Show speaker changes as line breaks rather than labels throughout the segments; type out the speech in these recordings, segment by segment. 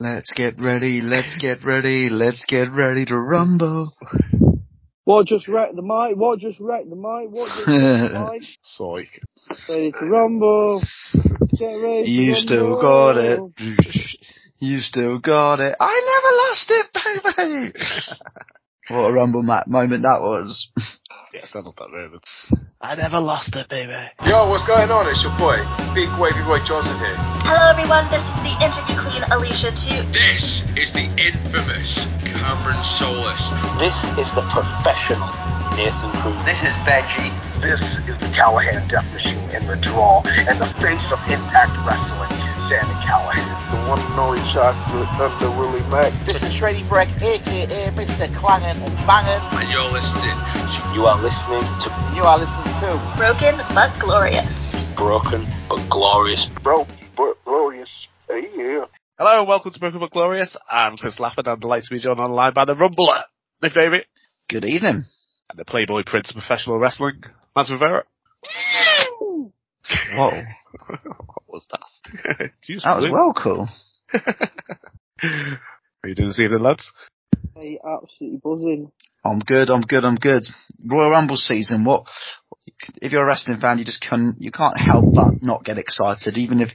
Let's get ready, let's get ready, let's get ready to rumble.
What just wrecked the mic? What just wrecked the mic? What just wrecked the mic?
Psych.
Ready to rumble. Get ready to
You
rumble.
still got it. You still got it. I never lost it, baby. what a rumble mat moment that was.
Yes, I love that moment. I never lost it, baby.
Yo, what's going on? It's your boy, Big Wavy Roy Johnson here.
Hello everyone, this is the interview queen Alicia too.
This is the infamous Cameron Solis.
This is the professional Nathan Cruz.
This is Benji.
This is the Callahan Death Machine in the draw, and the face of Impact Wrestling, Sammy Callahan.
The one and only chocolate under Willie Mack.
This is Shreddy Breck, aka Mr. Clangin' and Bangin'.
And you're listening to
You are listening to
You are listening to
Broken but glorious.
Broken but Glorious.
Broke but glorious. Hey, yeah.
Hello and welcome to Broken but Glorious. I'm Chris Lafford and I'm delighted to be joined online by the Rumbler, my favourite.
Good evening.
and the Playboy Prince of Professional Wrestling, Matt Rivera.
Whoa.
what was that? Jeez,
That was
really?
well cool.
Are you doing this evening, lads?
Hey, absolutely buzzing.
I'm good, I'm good, I'm good. Royal Rumble season, what, if you're a wrestling fan, you just can, you can't help but not get excited, even if,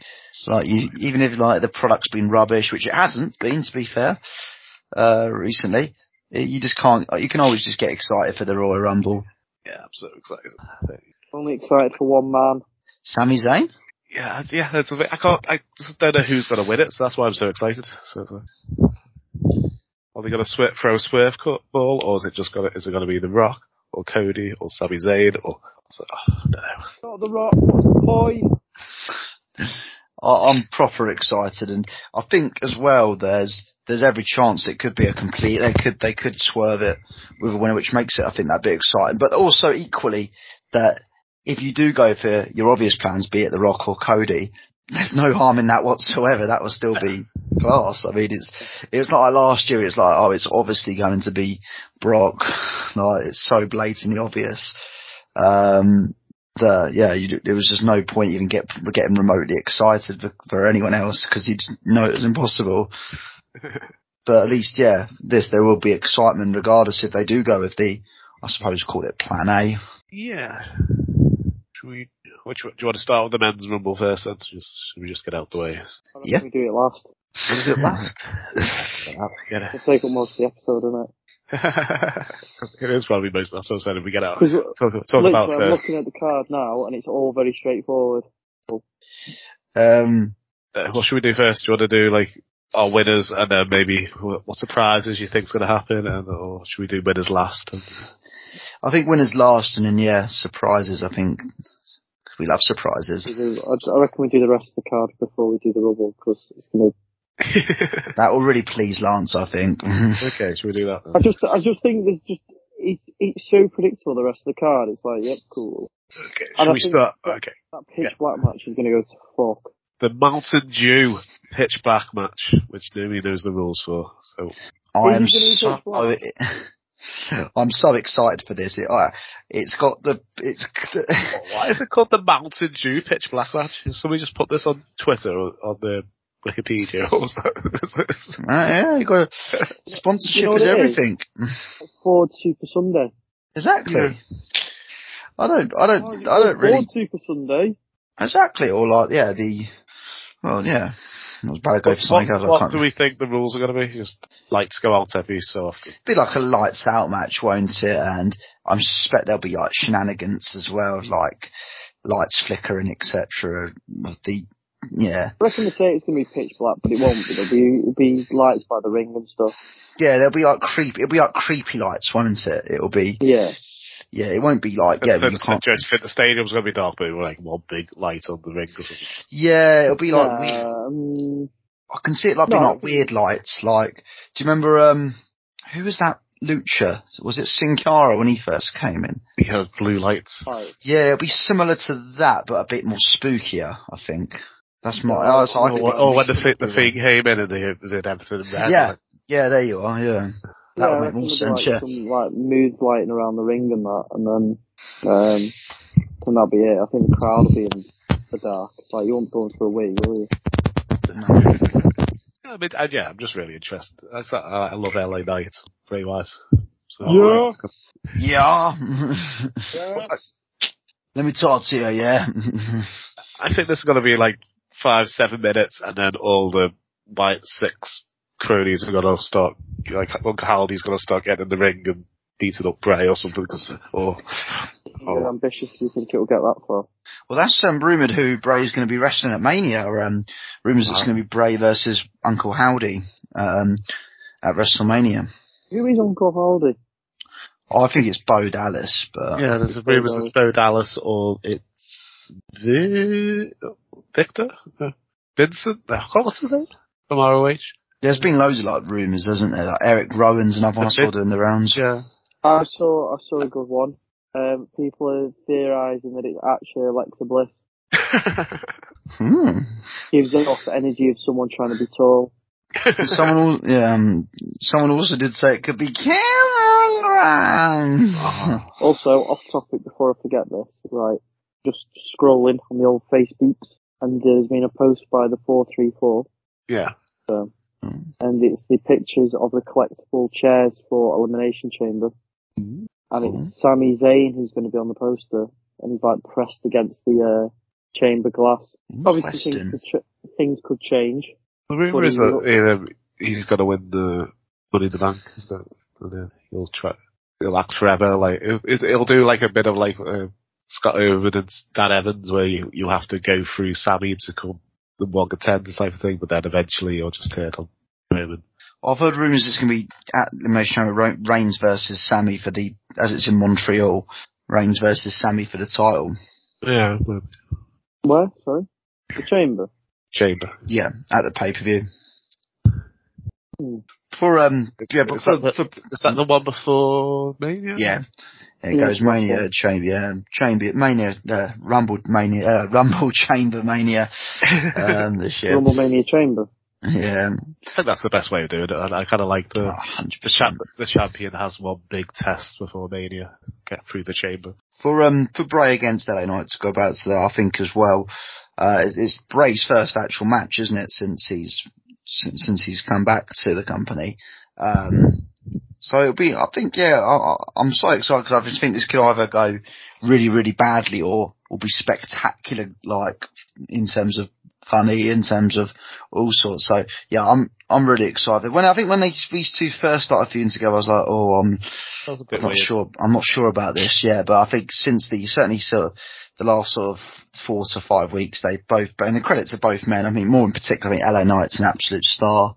like, you, even if, like, the product's been rubbish, which it hasn't been, to be fair, uh, recently. You just can't, you can always just get excited for the Royal Rumble.
Yeah, I'm so excited.
Only excited for one man.
Sami Zayn?
Yeah, yeah, it's a bit, I can't, I just don't know who's going to win it, so that's why I'm so excited. So, it's like, are they going to sw- throw a swerve cut ball, or is it just going to, is it going to be The Rock, or Cody, or Sami Zayn, or, so, oh, I don't know.
Not the rock, what's the point?
I- I'm proper excited, and I think as well there's there's every chance it could be a complete. They could they could swerve it with a winner, which makes it I think that bit exciting. But also equally that if you do go for your obvious plans, be it The Rock or Cody, there's no harm in that whatsoever. That will still be class. I mean, it's it's not like last year. It's like oh, it's obviously going to be Brock. Like it's so blatantly obvious. Um, the yeah, you, there was just no point even get getting remotely excited for, for anyone else because you just know it was impossible. but at least yeah, this there will be excitement regardless if they do go with the I suppose call it Plan A.
Yeah. Should we, which, do you want to start with the men's rumble first then? Just, should we just get out the way?
Yeah.
think we do it last.
What is it last? get
It'll take up most of the episode, isn't it?
it is probably most, that's what I said, if we get out.
'Cause
Talk, talk about
Literally, I'm
first.
looking at the card now, and it's all very straightforward.
Um,
Uh, what should we do first? Do you want to do like our winners and then maybe what, what surprises you think's going to happen and or should we do winners last? And,
I think winners last and then yeah, surprises. I think we love surprises.
I I reckon we do the rest of the card before we do the rubble, because it's gonna.
That will really please Lance. I think.
okay, should we do that
I just, I just think there's just, it's, it's so predictable, the rest of the card. It's like, yep, cool.
Okay,
And
should we start?
that-
Okay.
That pitch
Yeah.
black match is gonna go to fuck.
The Mountain Dew pitch black match, which nobody knows the rules for. So
I am
Who's
so.
pitch black?
I'm so excited for this. It, I, it's got the it's
why is it called the Mountain Dew pitch black match? Somebody just put this on Twitter or on the Wikipedia. What was that?
Right, yeah, you got sponsorship
You know what
is
it is?
everything.
Ford Super Sunday.
Exactly.
Yeah.
I don't, I
Oh,
don't, I don't really
Ford Super Sunday.
exactly. Or like, yeah, the well, yeah. I was about to go for
what
else. I
what
can't.
do we think the rules are going to be? Just lights go out every so often.
be like a lights out match, won't it? And I suspect there'll be like shenanigans as well, like lights flickering, etc. The yeah,
I reckon they say it's gonna be pitch black, but it won't be. There'll be, it'll be lights by the ring and stuff.
yeah, there'll be like creepy. It'll be like creepy lights, won't it? It'll be
Yeah.
Yeah. It won't be like yeah.
so
you
the,
can't.
Judge fit the stadium's going to be dark, but like one big light on the ring or something.
Yeah, it'll be like weird.
um,
I can see it like being
No, I
like weird lights. Like, do you remember um who was that Lucha? Was it Sin Cara when he first came in?
Because blue lights.
lights.
Yeah, it'll be similar to that, but a bit more spookier. I think that's my.
Yeah,
I was like,
Or, or when the, thi- the thing came in and they did everything in.
Yeah.
like,
yeah, there you are. Yeah, that
yeah, I
would make more sense.
like,
Yeah.
Some like mood lighting around the ring and that, and then um, then that'll be it. I think the crowd will be in the dark. Like you won't go for a wee, will you?
I I mean, I, yeah, I'm just really interested. That's, I, I love LA Knight, very wise. So,
Yeah.
it's good.
Yeah. Let me talk to you, yeah.
I think this is going to be like five, seven minutes, and then all the Wyatt six cronies are going to start, like Uncle Howdy's going to start getting in the ring and beating up Bray or something. Cause, or,
You're
or
ambitious. Do you think it'll get that far?
Well, that's um, rumored who Bray's going to be wrestling at Mania. Or, um, rumors it's going to be Bray versus Uncle Howdy um, at WrestleMania.
Who is Uncle Howdy?
Oh, I think it's Bo Dallas, but
yeah, there's
It's
rumours it's Bo Dallas or it's Vi- Victor, Uh, Vincent. Uh, what's his name from ROH?
There's been loads of like rumors, hasn't there? Like Eric Rowan's another one I saw doing the rounds.
Yeah.
I saw I saw a good one. Um, people are theorising that it's actually Alexa Bliss.
Hmm.
Gives off the energy of someone trying to be tall.
someone, yeah, um, someone also did say it could be Cameron.
Also, off topic before I forget this, right? Just scrolling on the old Facebooks, and there's been a post by the 434,
yeah.
Um, and it's the pictures of the collectible chairs for Elimination Chamber.
Mhm.
And it's Sami Zayn who's going to be on the poster, and he's like pressed against the uh, chamber glass. Obviously, things could, ch- things could change.
The rumour
What
is
do
that either he's going to win the Money in the Bank, is that, and then he'll try, he'll act forever, like, it, it'll do like a bit of like, uh, Scott Owen and Dan Evans where you, you have to go through Sammy to come the one contenders type of thing, but then eventually you'll just turn on Roman.
I've heard rumours it's going to be at Elimination Chamber Re- Reigns versus Sammy for the, as it's in Montreal, Reigns versus Sammy for the title.
Yeah, well,
Where? Sorry? The chamber.
Chamber.
Yeah, at the pay per view.
Hmm.
For um, yeah, but
is
for,
that
for
Is that the one before Mania?
yeah, yeah, it
Yeah,
goes Mania
fun.
Chamber, yeah, Chamber Mania, uh, Rumble Mania, uh, Rumble Chamber Mania, um, this year.
Rumble Mania Chamber.
Yeah,
I think that's the best way of doing it. I, I kind of like the,
hundred
the, champ, the champion has one big test before Mania, get through the chamber.
For um, for Bray against LA Knight to go back to that, I think as well, uh, it's- it's Bray's first actual match, isn't it? Since he's since, since he's come back to the company. Um, so it'll be, I think, yeah, I, I'm so excited because I just think this could either go really, really badly or will be spectacular, like in terms of funny, in terms of all sorts. So yeah, I'm I'm really excited. When I think when they these two first started feuding together, I was like, oh, I'm
That was a bit
I'm not
weird.
sure. I'm not sure about this. Yeah, but I think since the certainly sort of the last sort of four to five weeks, they both and the credit to both men. I mean, more in particular, I think LA Knight's an absolute star.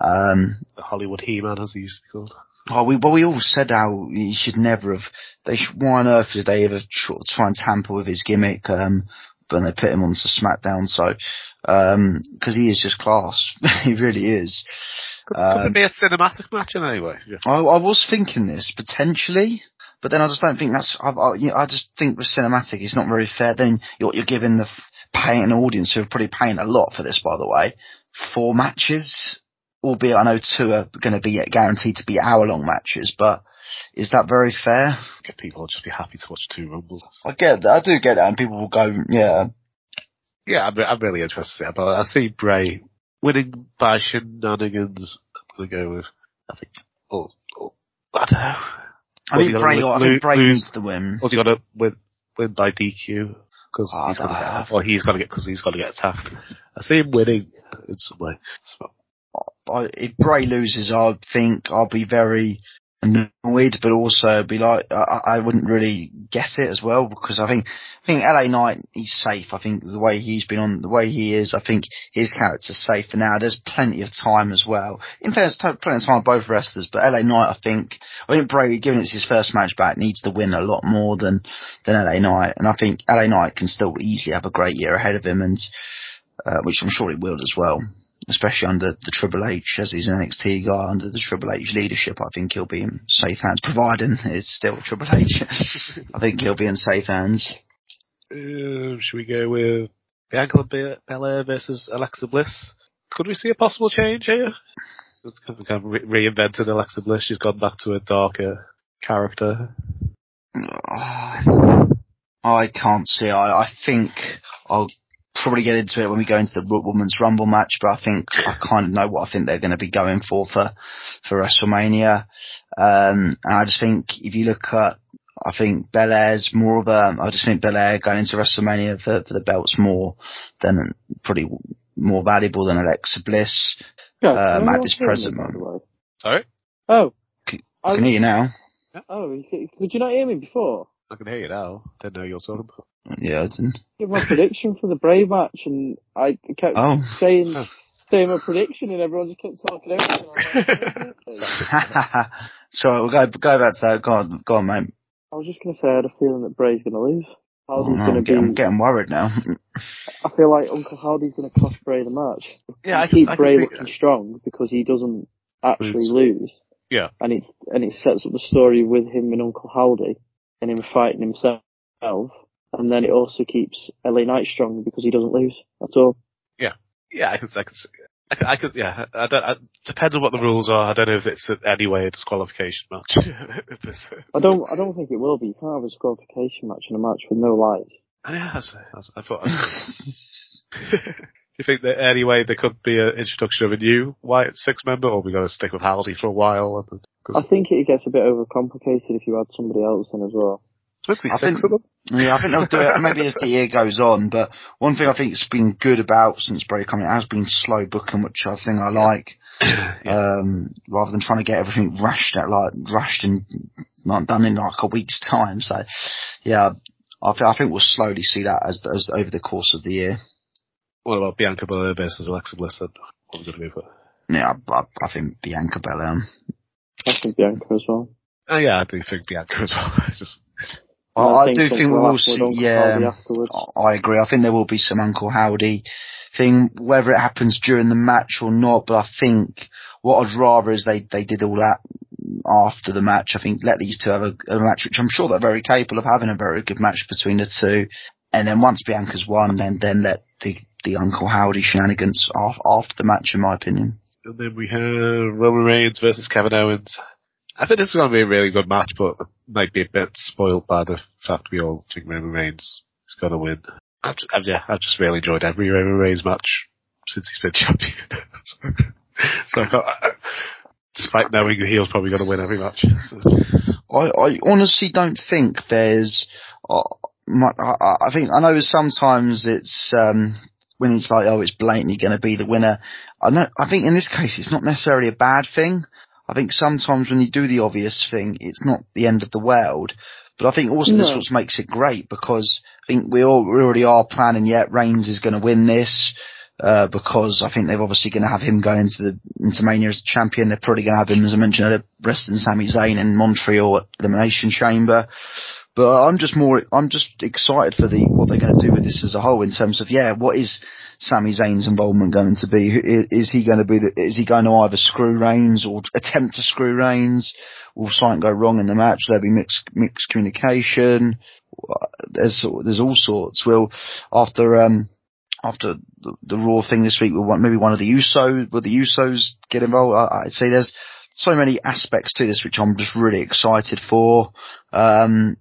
Um,
The Hollywood He-Man, as he used to be called.
Oh, we well, we all said how he should never have. They should, why on earth did they ever tr- try and tamper with his gimmick? Um, when they put him onto SmackDown, so because he is just class, he really is.
Could,
Um,
could it be a cinematic match in any way? Yeah.
I, I was thinking this potentially, but then I just don't think that's. I, I, you know, I just think with cinematic, it's not very fair. Then you're, you're giving the paying audience who are probably paying a lot for this, by the way, four matches, albeit I know two are going to be guaranteed to be hour long matches. But is that very fair?
People will just be happy to watch two rumbles.
I get that. I do get that, and people will go, yeah.
Yeah, I'm, I'm really interested in it, but I see Bray winning by shenanigans. I'm gonna go with, I think, oh, oh I don't know.
I think Bray. I think Bray needs the win.
Was he gonna win, win by DQ? Cause
Oh,
he's gonna get, or he's gonna get, cause he's gonna get attacked. I see him winning in some way. So,
I, if Bray loses, I think I'll be very annoyed, but also be like, I, I wouldn't really guess it as well because I think, I think LA Knight, he's safe. I think the way he's been on, the way he is, I think his character's safe for now. There's plenty of time as well. In plenty of time for both wrestlers, but LA Knight, I think, I think Bray, given it's his first match back, needs to win a lot more than, than LA Knight. And I think LA Knight can still easily have a great year ahead of him and, uh, which I'm sure he will as well especially under the Triple H, as he's an NXT guy, under the Triple H leadership, I think he'll be in safe hands, providing it's still Triple H. I think he'll be in safe hands.
uh, should we go with Bianca Be- Belair versus Alexa Bliss? Could we see a possible change here? It's kind of, kind of re- reinvented Alexa Bliss. She's gone back to a darker character.
I can't see. I, I think I'll probably get into it when we go into the Women's Rumble match, but I think I kind of know what I think they're going to be going for for, for WrestleMania. Um, and I just think if you look at, I think Belair's more of a, I just think Belair going into WrestleMania for, for the belts more than pretty more valuable than Alexa Bliss,
Yeah,
um, at this present moment.
way?
Sorry?
Oh,
I can hear you now.
oh, could you not hear me before?
I can hear you now. Didn't know you were talking about.
Yeah, I didn't.
Give my prediction for the Bray match, and I kept
Oh.
saying saying my prediction, and everyone just kept talking over me. and like,
so we'll go go back to that. Go on, go on, mate.
I was just going to say I had a feeling that Bray's going to lose.
Oh,
Howdy's
no,
going
I'm,
to
get, I'm getting worried now.
I feel like Uncle Howdy's going to cost Bray the match.
Yeah, I
keep
I can
Bray
see-
looking strong because he doesn't actually
Lose.
lose.
Yeah.
and it and it sets up the story with him and Uncle Howdy and him fighting himself, and then it also keeps LA Knight strong because he doesn't lose. That's all.
Yeah, I could, I see- I could, I could yeah. I don't, I, depends on what the rules are. I don't know if it's in any way a disqualification match. Uh,
I don't I don't think it will be. You can't have a disqualification match in a match with no lights.
yeah, that's, that's, I thought. Do you think that anyway there could be an introduction of a new Wyatt six member, or we got to stick with Howdy for a while? And,
I think it gets a bit overcomplicated if you add somebody else in as well.
It's meant be
I
six
think-
of them.
Yeah, I think they'll do it maybe as the year goes on. But one thing I think has been good about since Bray coming out has been slow booking, which I think I like. Um, rather than trying to get everything rushed at like rushed and not done in like a week's time. So, yeah, I, th- I think we'll slowly see that as, as over the course of the year.
What about Bianca Belair versus Alexa Bliss? Then what we're going to move for?
Yeah, I, I, I think Bianca Belair.
I think Bianca as well.
Oh yeah, I do think Bianca as well. It's just
I, I do think we will see. Yeah,
um,
I agree. I think there will be some Uncle Howdy thing, whether it happens during the match or not. But I think what I'd rather is they they did all that after the match. I think let these two have a, a match, which I'm sure they're very capable of having a very good match between the two. And then once Bianca's won, then then let the the Uncle Howdy shenanigans off after the match, in my opinion.
And then we have Roman Reigns versus Kevin Owens. I think this is going to be a really good match, but might be a bit spoiled by the fact we all think Roman Reigns is going to win. I've I've, yeah, I've just really enjoyed every Roman Reigns match since he's been champion. so, so I can't, I, despite knowing heel's probably going to win every match. So.
I, I honestly don't think there's. Uh, I, I I think I know sometimes it's um, when it's like oh it's blatantly going to be the winner. I know. I think in this case it's not necessarily a bad thing. I think sometimes when you do the obvious thing, it's not the end of the world. But I think also this
No.
what makes it great because I think we all we already are planning. Yet Reigns is going to win this. Uh, because I think they're obviously going to have him go into the into Mania as champion. They're probably going to have him, as I mentioned, wrestling Sami Zayn in Montreal at Elimination Chamber. But I'm just more, I'm just excited for the what they're going to do with this as a whole in terms of yeah, what is Sami Zayn's involvement going to be? Is he going to be? The, is he going to either screw Reigns or attempt to screw Reigns? Will something go wrong in the match? There'll be mixed mixed communication. There's there's all sorts. Will after um after the, the Raw thing this week, we want maybe one of the Usos, will the Usos get involved? I, I'd say there's so many aspects to this which I'm just really excited for. Um,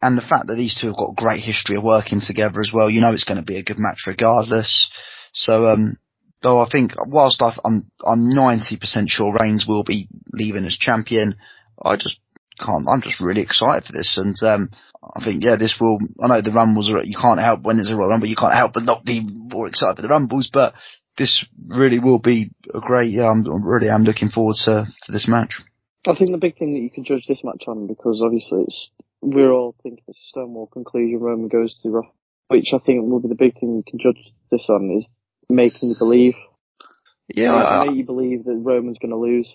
and the fact that these two have got great history of working together as well, you know it's going to be a good match regardless. So, um, though I think whilst I, I'm I'm 90% sure Reigns will be leaving as champion, I just can't. I'm just really excited for this, and um, I think yeah, this will. I know the rumbles are. You can't help when it's a Royal Rumble. You can't help but not be more excited for the rumbles, but this really will be a great. Yeah, I'm really, I'm am looking forward to to this match.
I think the big thing that you can judge this match on, because obviously it's we're all thinking it's a Stonewall conclusion. Roman goes to Raw, which I think will be the big thing you can judge this on is making you believe.
Yeah, I,
make you believe that Roman's going to lose.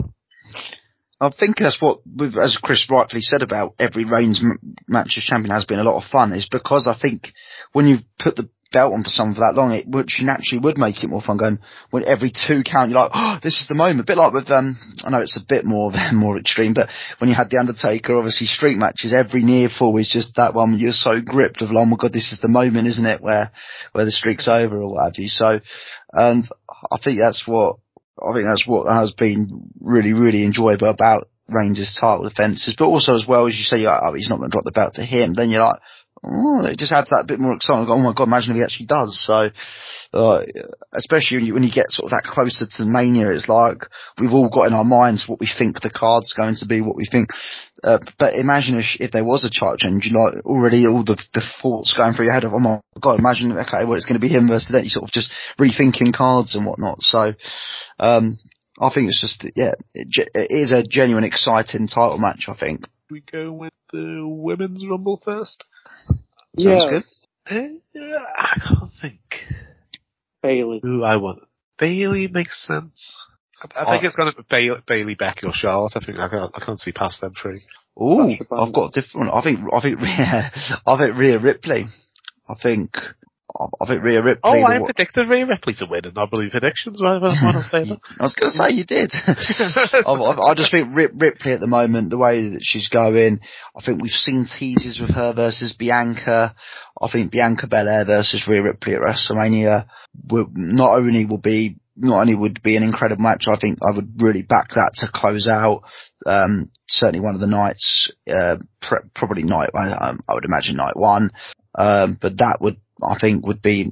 I think that's what, we've, as Chris rightfully said about every Reigns m- match as champion has been a lot of fun. Is because I think when you've put the belt on for someone for that long, it which naturally would make it more fun. Going when every two count, you're like, oh, this is the moment. A bit like with um, I know it's a bit more more extreme, but when you had the Undertaker, obviously street matches, every near fall is just that one. You're so gripped of, oh my god, this is the moment, isn't it? Where where the streak's over or what have you. So, and I think that's what I think that's what has been really, really enjoyable about Reigns' title defences, but also as well as you say, like, oh, he's not going to drop the belt to him. Then you're like, oh, it just adds that bit more excitement. Oh my god, imagine if he actually does. So, uh, especially when you, when you get sort of that closer to Mania, it's like we've all got in our minds what we think the card's going to be, what we think. Uh, but imagine if, if there was a chart change, you like already all the, the thoughts going through your head of, oh my god, imagine, okay, well it's going to be him versus that. You sort of just rethinking cards and whatnot. So, um, I think it's just, yeah, it, it is a genuine exciting title match, I think.
we go with the women's rumble first?
Sounds
yeah,
good.
Uh, I can't think
Bayley.
who I want. Bayley makes sense. I, I think
Oh.
it's going to be Bayley, Bayley, Becky, or Charlotte. I think I can't, I can't see past them three.
Ooh, I've got a different. I think. I think. Rhea, I think Rhea Ripley. I think. I I think Rhea Ripley.
Oh, I predicted Rhea Ripley to win, and I believe predictions. Not say that?
I was going to say you did. I, I, I just think Rip, Ripley at the moment, the way that she's going, I think we've seen teases with her versus Bianca. I think Bianca Belair versus Rhea Ripley at WrestleMania will not only will be not only would be an incredible match, I think I would really back that to close out. Um, certainly one of the nights, uh, pr- probably night, um, I would imagine night one. Um, but that would, I think would be,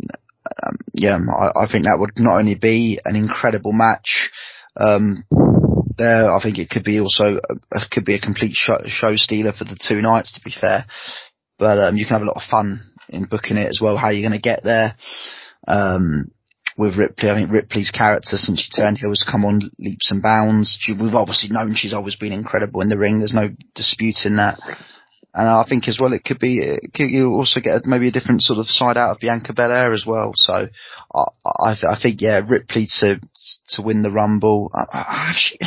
um, yeah, I, I think that would not only be an incredible match, um, there, I think it could be also, uh, could be a complete show, show stealer for the two nights, to be fair. But, um, you can have a lot of fun in booking it as well, how you're going to get there. Um, with Ripley, I think Ripley's character since she turned heel has come on leaps and bounds. She, we've obviously known she's always been incredible in the ring. There's no disputing that. And I think as well, it could be, it could, you also get maybe a different sort of side out of Bianca Belair as well. So I, I, I think, yeah, Ripley to, to win the Rumble. I, I, have she,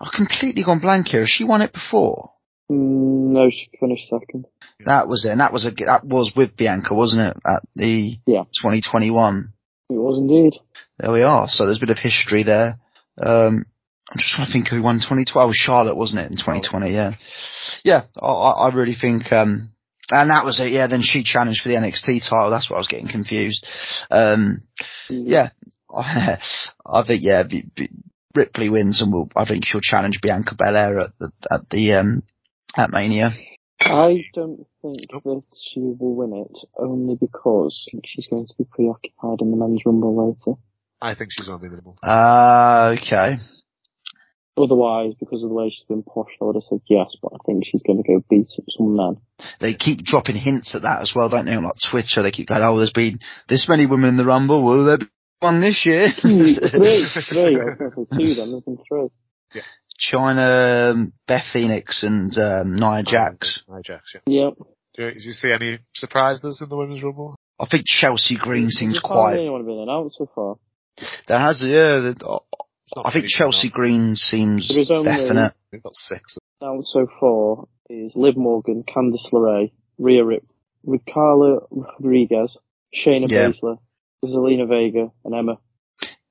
I've completely gone blank here. Has she won it before?
Mm, no, she finished second.
That was it. And that was a, that was with Bianca, wasn't it? At the
Yeah.
2021.
It was indeed.
There we are. So there's a bit of history there. Um, I'm just trying to think who won 2012. It was Charlotte, wasn't it, in 2020? Yeah. Yeah, I, I I really think, um, and that was it. Yeah, then she challenged for the NXT title. That's what I was getting confused. Um, yeah, I, I think, yeah, B- B- Ripley wins and will, I think she'll challenge Bianca Belair at the, at the, um, at Mania.
I don't think that she will win it, only because she's going to be preoccupied in the men's rumble later.
I think she's on the rumble.
Uh, okay.
Otherwise, because of the way she's been pushed, I would have said yes, but I think she's going to go beat up some men.
They keep dropping hints at that as well, don't they? On like Twitter, they keep going, oh, there's been this many women in the Rumble. Will there be one this year?
three, three. I was going to say two then, there's been three.
Chyna, um, Beth Phoenix and um, Nia Jax.
Nia Jax, yeah.
Yep.
Do you, did you see any surprises in the women's rumble?
I think Chelsea Green seems
There's hardly
quite.
anyone been announced so far.
There has, yeah. the-
It's not
I think Chelsea
enough.
Green seems
only-
definite.
We've got six.
Announced so far is Liv Morgan, Candice LeRae, Rhea Rip, with Carla Rodriguez, Shayna
Yeah.
Baszler, Zelina Vega, and Emma.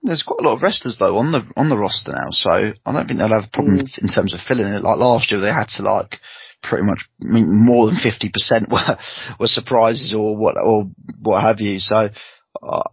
There's quite a lot of wrestlers though on the on the roster now, so I don't think they'll have a problem
Mm.
in terms of filling it. Like last year, they had to like pretty much I mean, more than fifty percent were were surprises or what or what have you. So uh,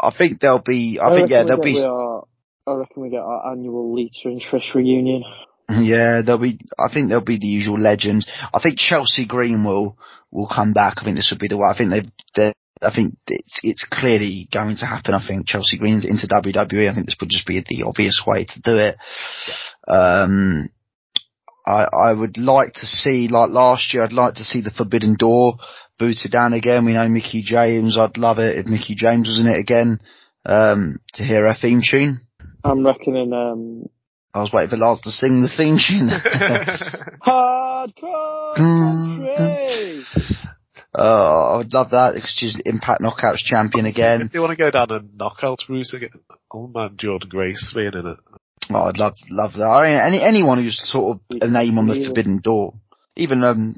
I think there'll be. I, think yeah,
we
there'll
get-
be.
I reckon we get our annual Lita and Trish reunion.
Yeah, there'll be. I think there'll be the usual legends. I think Chelsea Green will will come back. I think this would be the way. I think they've. I think it's it's clearly going to happen. I think Chelsea Green's into WWE. I think this would just be the obvious way to do it. Um, I I would like to see like last year. I'd like to see the Forbidden Door booted down again. We know Mickie James. I'd love it if Mickie James was in it again. Um, to hear her theme tune.
I'm reckoning um,
I was waiting for Lars to sing the theme tune.
Hardcore Country!
Oh, I would love that because she's Impact Knockouts champion again.
If you want to go down a knockout route again, oh man, Jordynne Grace being in it.
Oh, I'd love love that. I mean, any anyone who's sort of a name on the
Yeah.
Forbidden Door, even um,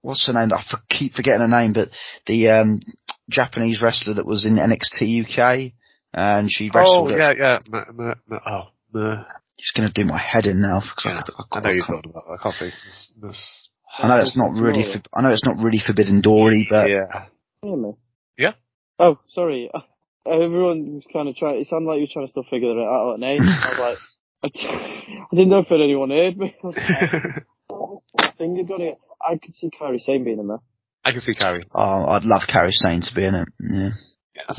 what's her name? I for, keep forgetting her name, but the um Japanese wrestler that was in NXT UK and she
Oh
wrestled. it.
yeah, yeah. M- m- m- oh, m-
It's going to do my head in now because
yeah.
I,
I know you're talking about. I can't think. This, this
I know it's not oh, really. For, I know it's not really Forbidden Doory, but
yeah.
Hear me?
Yeah.
Oh, sorry. Everyone was kind of trying, it sounded like you were trying to still figure it out, name. I was like, I, t- I didn't know if anyone heard me. I was like, finger got it. I could see Kairi Sane being in there.
I can see Kairi.
Oh, I'd love Kairi Sane to be in it. Yeah.
Yeah.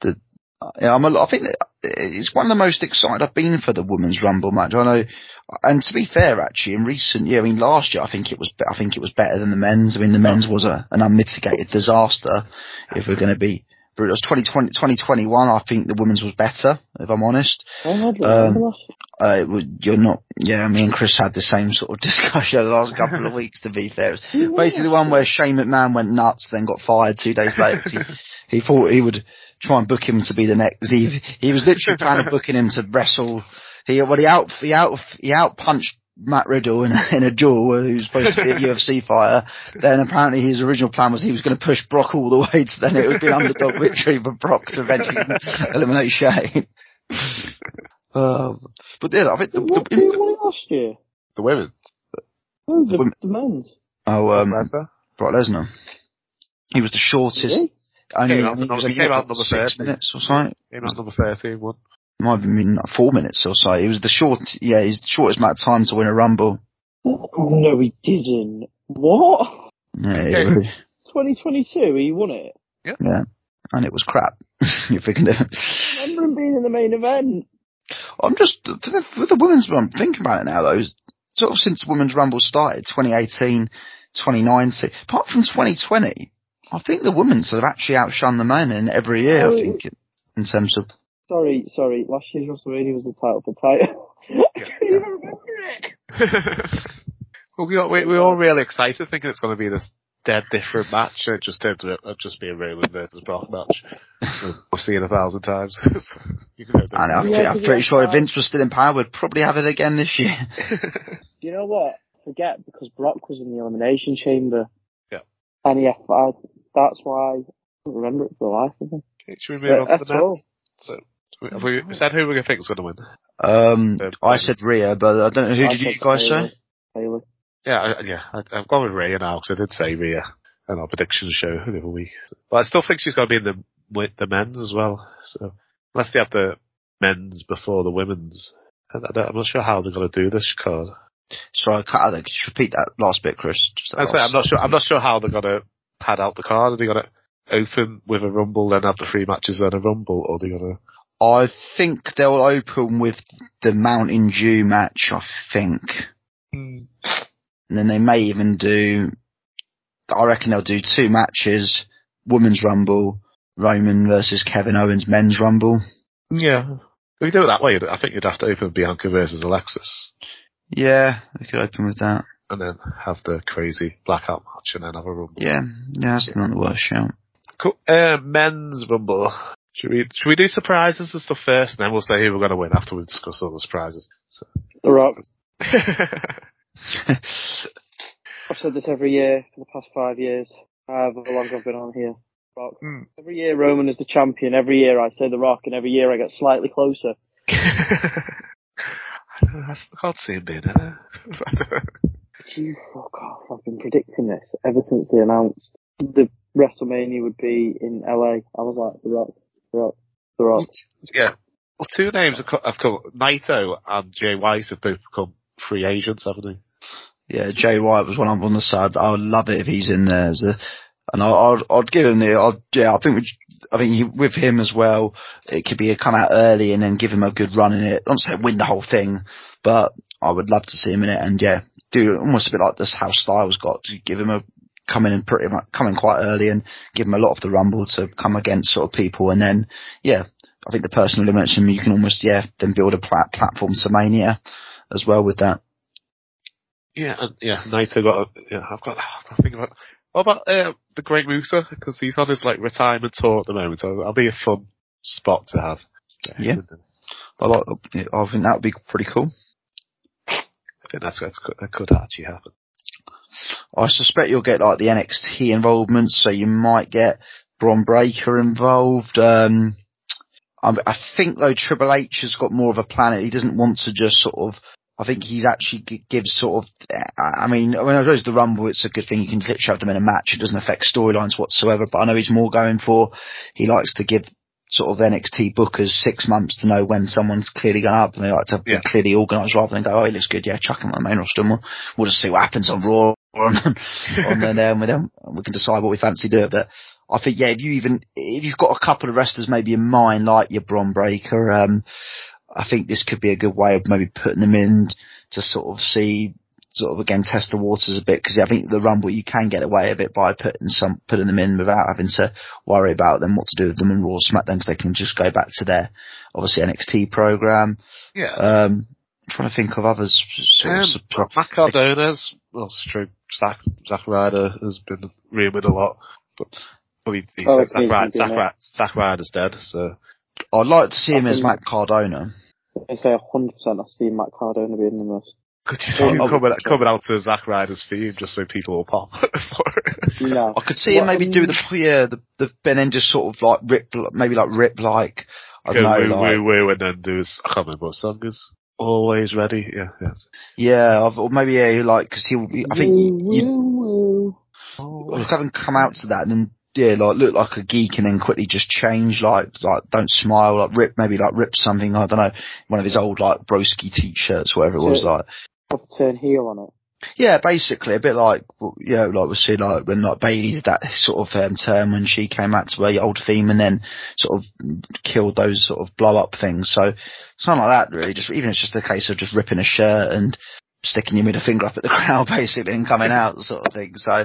The, yeah, I'm a, I think it's one of the most excited I've been for the women's rumble match. I know, and to be fair, actually, in recent year, I mean, last year I think it was, I think it was better than the men's. I mean, the men's was a, an unmitigated disaster. If we're going to be, but it was 2020, 2021. I think the women's was better, if I'm honest.
I
Um, Uh, would- you're not, yeah, me and Chris had the same sort of discussion the last couple of weeks, to be fair. Basically the one where Shane McMahon went nuts, then got fired two days later. 'cause he, he thought he would try and book him to be the next. He, he was literally planning on booking him to wrestle. He, well, he out, he out, he out punched Matt Riddle in a, in a duel, who's supposed to be a UFC fighter. Then apparently his original plan was he was going to push Brock all the way to then it would be an underdog victory for Brock to eventually eliminate Shane. Um, but yeah, I think the,
What
the,
who last year?
The women.
No, the,
Women-
the men's.
oh, um,
Lesnar.
Brock Lesnar. He was the shortest.
Did
Only,
Came
I
out-
think he was
he
only
came
there
out
for
number
six
30.
minutes or something.
Came out number 13, one.
Might have been four minutes or so. It was the short, yeah, he's the shortest amount of time to win a rumble.
No, he didn't. What?
Yeah,
Okay.
it was,
2022, he won it.
yeah, Yeah. and it was crap. if we can do.
I remember him being in the main event.
I'm just for the, for the women's rumble. Think about it now, though. Sort of since women's rumble started, 2018, 2019. Apart from 2020, I think the women's have actually outshone the men in every year. I think in terms of
Sorry, sorry. Last year's WrestleMania was the title for title. I can't even remember it.
well, we, got, we, we're all really excited thinking it's going to be this dead different match. and It just turns out it'll just be a Roman versus Brock match. We've seen it a thousand times. So you can hope
And I
Yeah,
think, I'm pretty sure if Vince was still in power, we'd probably have it again this year.
Do you know what? Forget because Brock was in the elimination chamber.
Yeah.
And yeah, I, that's why I don't remember it for the life of me.
Should we move on to the
that's all.
So, have we said who we're going to think is going to win?
Um,
Uh,
I said Rhea, but I don't know who
I
did you guys
Taylor.
say.
Taylor.
Yeah, I, yeah, I, I've gone with Rhea now because I did say Rhea in our prediction show the other week. But I still think she's going to be in the with the men's as well. So unless they have the men's before the women's, I, I I'm not sure how they're going to do this card.
Sorry, I cut out there. Could you repeat that last bit, Chris? Just
I say, I'm not sure. I'm not sure how they're going to pad out the card. Are they going to open with a rumble, then have the three matches, then a rumble, or are they going to?
I think they'll open with the Mountain Dew match. I think,
to?
and then they may even do. I reckon they'll do two matches: Women's Rumble, Roman versus Kevin Owens Men's Rumble.
Yeah. If you do it that way, I think you'd have to open Bianca versus Alexis,
Yeah, they could open with that.
And then have the crazy blackout match, and then have a rumble.
Yeah, yeah, that's not the worst shout.
Cool. Uh, men's rumble. Should we should we do surprises and stuff first, and then we'll say who we're going to win after we've discussed all the surprises. So.
The Rock. I've said this every year for the past five years. However long I've been on here. Rock.
Hmm.
Every year Roman is the champion. Every year I say The Rock, and every year I get slightly closer.
I can't see him being in it.
You fuck off. I've been predicting this ever since they announced the WrestleMania would be in LA. I was like, The Rock, The Rock, The Rock.
yeah. Well, two names have co- have come. Naito and Jay White have both become free agents, haven't they?
Yeah, Jay White was one I'm on the side. I would love it if he's in there as a, and I, I'd, I'd give him the, I'd, yeah, I think, we, I think he, with him as well, it could be a come out early and then give him a good run in it. Not say win the whole thing, but I would love to see him in it and yeah, do almost a bit like this how Styles got to give him a, come in and pretty much, come in quite early and give him a lot of the rumble to come against sort of people and then, yeah, I think the personal him, you can almost, yeah, then build a plat- platform to Mania as well with that.
Yeah, and yeah, Naito got. A, yeah, I've got. I've got to think about. What about uh, the Great Muta? Because he's on his like retirement tour at the moment, so that'll be a fun spot to have.
Yeah. I like, I think that would be pretty cool.
Think that's, that's that could actually happen.
I suspect you'll get like the NXT involvement, so you might get Bron Breakker involved. Um, I, I think though Triple H has got more of a plan. He doesn't want to just sort of. I think he's actually gives sort of. I mean, I mean, I suppose the Rumble, it's a good thing. You can literally have them in a match. It doesn't affect storylines whatsoever. But I know he's more going for. He likes to give sort of NXT bookers six months to know when someone's clearly going up, and they like to
Yeah.
be clearly organised rather than go, oh, he looks good, yeah, chuck him on the main roster. And we'll, we'll just see what happens on Raw on, on then um, with them, we can decide what we fancy doing. But I think yeah, if you even if you've got a couple of wrestlers maybe in mind, like your Bron Breakker, um, I think this could be a good way of maybe putting them in to sort of see sort of again test the waters a bit because I think the Rumble you can get away a bit by putting some putting them in without having to worry about them what to do with them in Raw or SmackDown because they can just go back to their obviously NXT program.
Yeah.
Um, I'm trying to think of others. Sort
Um,
of,
Matt Cardona's, well, it's true. Zack, Zack Ryder has been rumored a lot, but, but he, he
Oh,
Zack,
easy,
Ryder,
isn't
Zack. Ryder, Zack Ryder's dead, so.
I'd like to see him
I
as Matt Cardona.
I say 100% I see Matt Cardona being in this.
Could you see him
Oh,
coming,
oh,
coming out to Zack Ryder's theme just so people will pop for it?
No.
I could see him maybe
um,
do the yeah the the Ben then just sort of like rip maybe like rip like I don't
woo,
know like
woo, woo, and then do his, I can't remember what song is. Always ready, yeah, yes.
yeah I've, or maybe yeah like because he'll be, I think you, you
Woo, woo.
look, having come out to that and then yeah like look like a geek and then quickly just change like like don't smile like rip maybe like rip something I don't know one of his old like broski t-shirts whatever it was
Yeah.
like
Have to turn heel on it.
Yeah, basically a bit like well, yeah, like we see like when like Bayley did that sort of um, term when she came out to her old theme and then sort of killed those sort of blow up things. So something like that really. Just even it's just a case of just ripping a shirt and sticking your middle finger up at the crowd basically and coming out sort of thing. So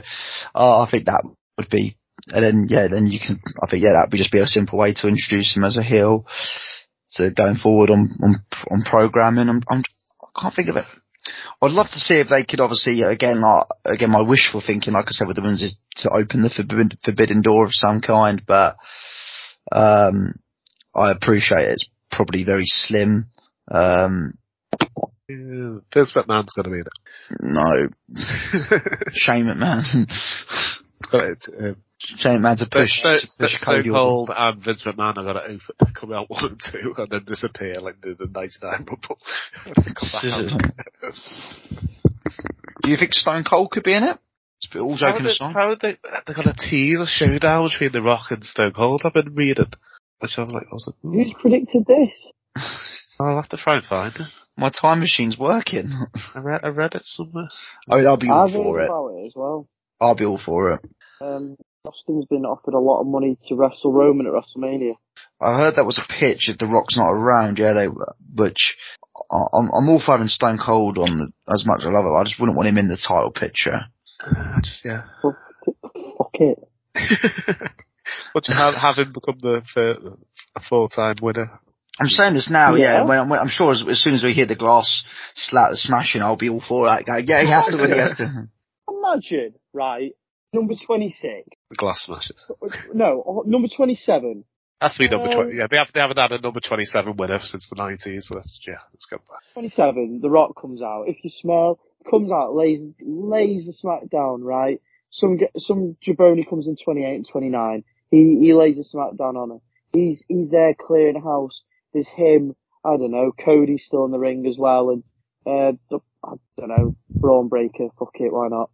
uh, I think that would be and then yeah, then you can I think yeah that would just be a simple way to introduce him as a heel to going forward on on on programming. I'm, I'm I can't think of it. I'd love to see if they could obviously again like again my wishful thinking like I said with the women's is to open the forbidden, forbidden door of some kind but um I appreciate it's probably very slim. Um
Yeah, Vince McMahon's gonna be in it.
no.
It's
shame it man.
Got it, um,
shame it man to push,
Stone,
to push
Stone
Cody
Cold and Vince McMahon are gonna open, come out one and two and then disappear like the, the 99 Rumble.
do you think Stone Cold could be in it it's all
How
joking
would, they,
aside
how would they, they're gonna tease a showdown between The Rock and Stone Cold, I've been reading. Which I'm like, I was like,
Who's predicted this?
I'll have to try and find it.
my time machine's working
I read, I read it somewhere.
I mean I'll be all
I've
for
heard
it
it as well.
I'll be all for it
Um, Austin's been offered a lot of money to wrestle Roman at WrestleMania.
I heard that was a pitch if The Rock's not around. Yeah, they which I- I'm, I'm all for having Stone Cold on the, as much as I love it. I just wouldn't want him in the title picture.
I just, yeah.
Fuck it.
Would you have, have him become the, the a full-time winner?
I'm saying this now, yeah.
Yeah.
when, when, I'm sure as, as soon as we hear the glass slap the smashing, I'll be all for that guy. Yeah, he has to win. He has to.
Imagine, right, number 26.
The glass smashes.
No, oh, number 27.
Has to be number
Um,
20. Yeah, they, have, they haven't had a number 27 winner since the 90s, so that's, yeah, let's go back.
27, The Rock comes out. If you smell, comes out, lays, lays the smack down, right? Some, some jabroni comes in 28 and 29. He, he lays the smack down on her. He's, he's there clearing the house. There's him, I don't know, Cody's still in the ring as well, and, uh, I don't know, Bron Breakker, fuck it, why not?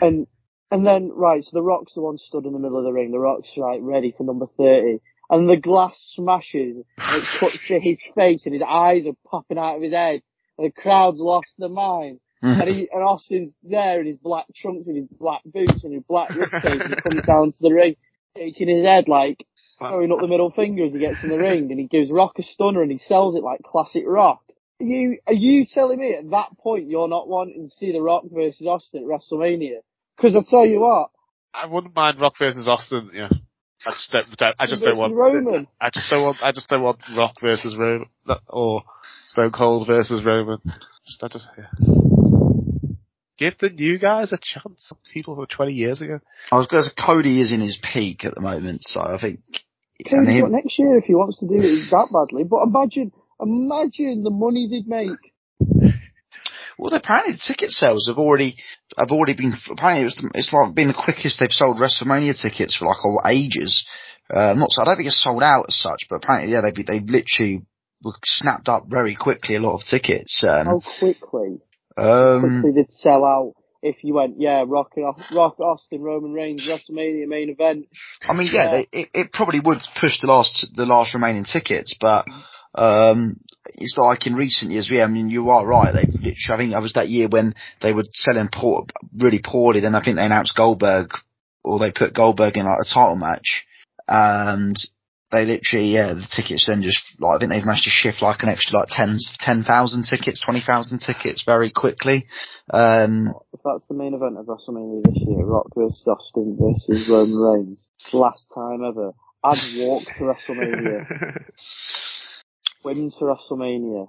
And, and then, right, so The Rock's the one stood in the middle of the ring. The Rock's, right, ready for number 30. And the glass smashes, and it cuts to his face, and his eyes are popping out of his head, and the crowd's lost their mind. And he, and Austin's there in his black trunks and his black boots and his black wrist tape and he comes down to the ring, shaking his head like, throwing up the middle finger as he gets in the ring and he gives Rock a stunner and he sells it like classic Rock. Are you, are you telling me at that point you're not wanting to see The Rock versus Austin at WrestleMania? Cause I tell you what,
I wouldn't mind Rock versus Austin, yeah. I just don't, I just don't want,
Roman.
I just don't want, I just don't want Rock versus Roman, or Stone Cold versus Roman. Just, I just, yeah. Give the new guys a chance. People from 20 years ago.
I was going to say Cody is in his peak at the moment, so I think.
Cody's
and him-
got next year if he wants to do it that badly. But imagine, imagine the money they'd make.
Well, apparently ticket sales have already have already been apparently it was, it's like been the quickest they've sold WrestleMania tickets for like all ages. Uh, not so I don't think it's sold out as such, but apparently yeah they've they've literally were snapped up very quickly a lot of tickets. Um,
How quickly?
um,
quickly they'd sell out if you went, yeah, Rock, and, Rock Austin, Roman Reigns, WrestleMania main event.
I mean yeah,
Yeah.
they, it, it probably would push the last the last remaining tickets, but Um, it's like in recent years, yeah, I mean, you are right. They literally, I think that was that year when they were selling poor, really poorly. Then I think they announced Goldberg, or they put Goldberg in like a title match, and they literally, yeah, the tickets then just like I think they've managed to shift like an extra like 10 10,000 tickets, twenty thousand tickets very quickly. Um,
If that's the main event of WrestleMania this year, Rock versus Austin versus Roman Reigns, last time ever, I'd walk to WrestleMania. Swim to WrestleMania.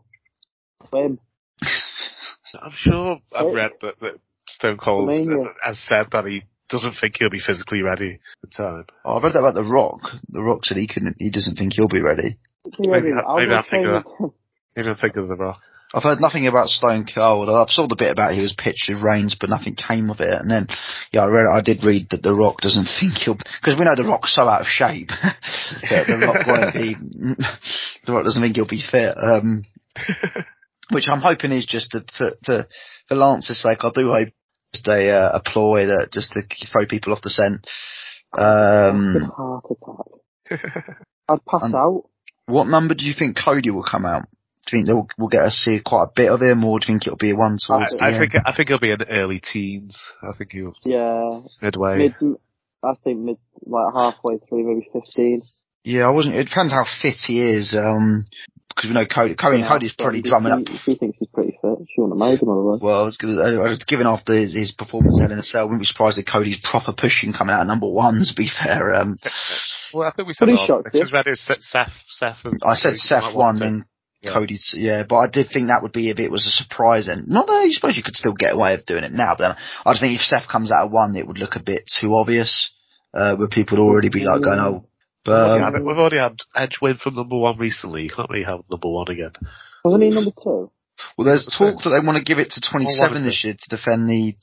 Swim.
I'm sure I've read that, that Stone Cold has, has said that he doesn't think he'll be physically ready in time.
Oh, I read that about The Rock. The Rock said he couldn't, he doesn't think he'll be ready.
Be ready.
Maybe I-
I'll
maybe
go
I think of
training-
Maybe I'm thinking of The Rock.
I've heard nothing about Stone Cold. I've saw the bit about he was pitched with Reigns, but nothing came of it. And then, yeah, I read, I did read that The Rock doesn't think he'll, because we know The Rock's so out of shape that The Rock won't be, The Rock doesn't think he'll be fit. Um, which I'm hoping is just that for, for, for Lance's sake, I do hope just a, uh, a ploy that just to throw people off the scent. Um,
heart attack. I'd pass out.
what number do you think Cody will come out? Do you think they'll, we'll get to see quite a bit of him, or do you think it'll be one
I,
towards the
I
end?
think I think he'll be in early teens. I think he'll
Yeah.
midway.
Mid, I think mid, like halfway through, maybe 15.
Yeah, I wasn't. It depends how fit he is. Um, because we know Cody. Cody,
Yeah,
Cody's
but
pretty drumming
she,
up.
She thinks he's pretty fit, she wouldn't have made him otherwise.
Well, I was, gonna, I was given after his, his performance at NSL. I wouldn't be surprised if Cody's proper pushing coming out at number one. To be fair, um,
Well, I think we said
Pretty
that on-
shocked,
just
yeah.
read it. Seth, Seth, Seth
I said
Cody
Seth
might
won
want to-
and
Yeah.
Cody's. Yeah, but I did think that would be if it was a surprise. And not that I suppose you could still get away with doing it now, but then I just think if Seth comes out of one, it would look a bit too obvious. Uh, where people would already be like going, oh,
We've already,
but
had we've already had Edge win from number one recently. You can't really have number one again.
Wasn't he number two?
Well, there's talk that they want to give it to
Oh,
27 this year to defend the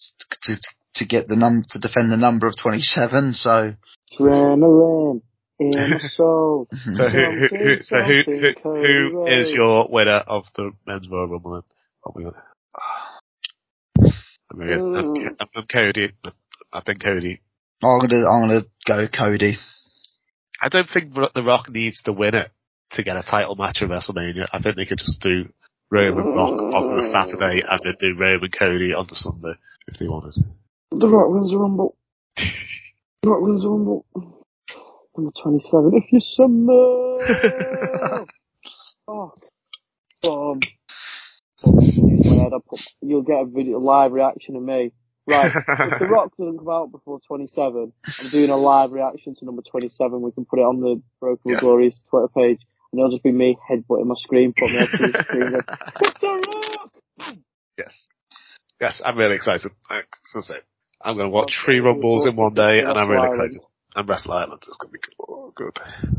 to to get the num to defend the number of 27. So
Adrenaline in my soul. Mm-hmm.
So who, who, who so who, who, who is your winner of the men's Royal Rumble? then? Oh what we got? I mean, I'm, I'm, mm. I'm Cody. I think Cody.
I'm gonna I'm gonna go Cody.
I don't think The Rock needs to win it to get a title match at WrestleMania. I think they could just do Roman Rock on the Saturday and then do Roman Cody on the Sunday if they wanted.
The Rock wins the Rumble. The Rock wins the Rumble. Number 27. If you summer. Fuck. Um. Use my head. I'll put, you'll get a video, live reaction of me. Right. if The Rock doesn't come out before 27, I'm doing a live reaction to number 27. We can put it on the Broken
Yes.
Glorious Twitter page. And it'll just be me headbutting my screen, putting my head through the screen. going, It's The Rock!
Yes. Yes, I'm really excited. Like, as I say, I'm going to watch three Rumbles in one day and I'm really excited. And Wrestle Island is going to be good. Oh, good.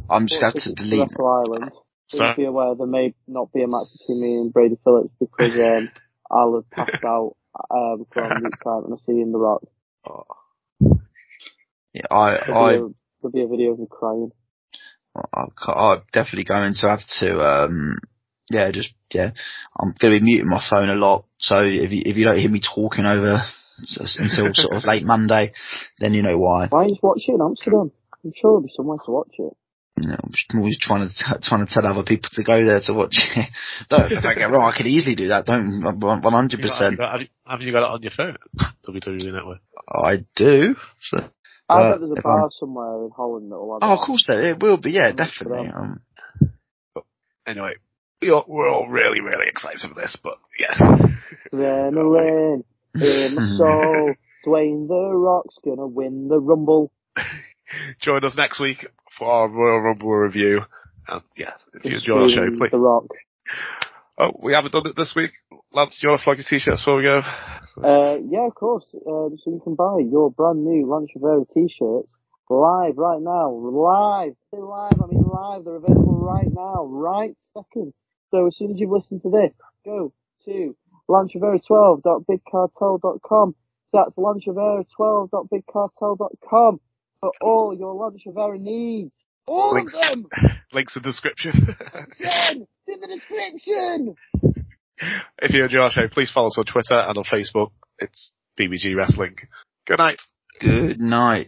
I'm just going to
Tickets
delete.
Wrestle Island. Please be aware there may not be a match between me and Brady Phillips because um, I'll have passed out um, from the excitement of seeing The Rock.
Oh.
Yeah, I
There'll
I
be, a, there'll be a video of me crying.
I- I'm definitely going to have to, um, yeah, just, yeah, I'm going to be muting my phone a lot. So if you, if you don't hear me talking over s- until sort of late Monday, then you know why.
Why don't you just watch it in Amsterdam? I'm sure there'll be somewhere to watch it.
You know, I'm just always trying to, t- trying to tell other people to go there to watch it. don't, don't get wrong, I could easily do that. Don't, 100%.
Have you, got, have, you got, have, you, have you got it on your phone? WWE Network.
I do. So,
I bet there's a bar
I'm-
somewhere in Holland that'll have
oh, of course there, it will be. Yeah, definitely.
for
Um,
Anyway, we all, we're all really, really excited for this, but yeah.
on. Adrenaline in my soul. Dwayne The Rock's gonna win the Rumble.
Join us next week for our Royal Rumble review. And yeah, if you enjoy our show, please.
The Rock.
Oh, we haven't done it this week. Lance, do you want to plug your t-shirts before we go?
Uh, yeah, of course. Uh, so you can buy your brand new Lance Rivera t-shirts live right now. Live. Live, I mean live. They're available right now. Right second. So as soon as you've listened to this, go to lancerivera12.bigcartel.com. That's lancerivera12.bigcartel.com for all your Lance Rivera needs. All
Links.
of them!
Links in the description.
Again! It's in the description!
if you enjoy our show, please follow us on Twitter and on Facebook. It's BBG Wrestling. Good night.
good night.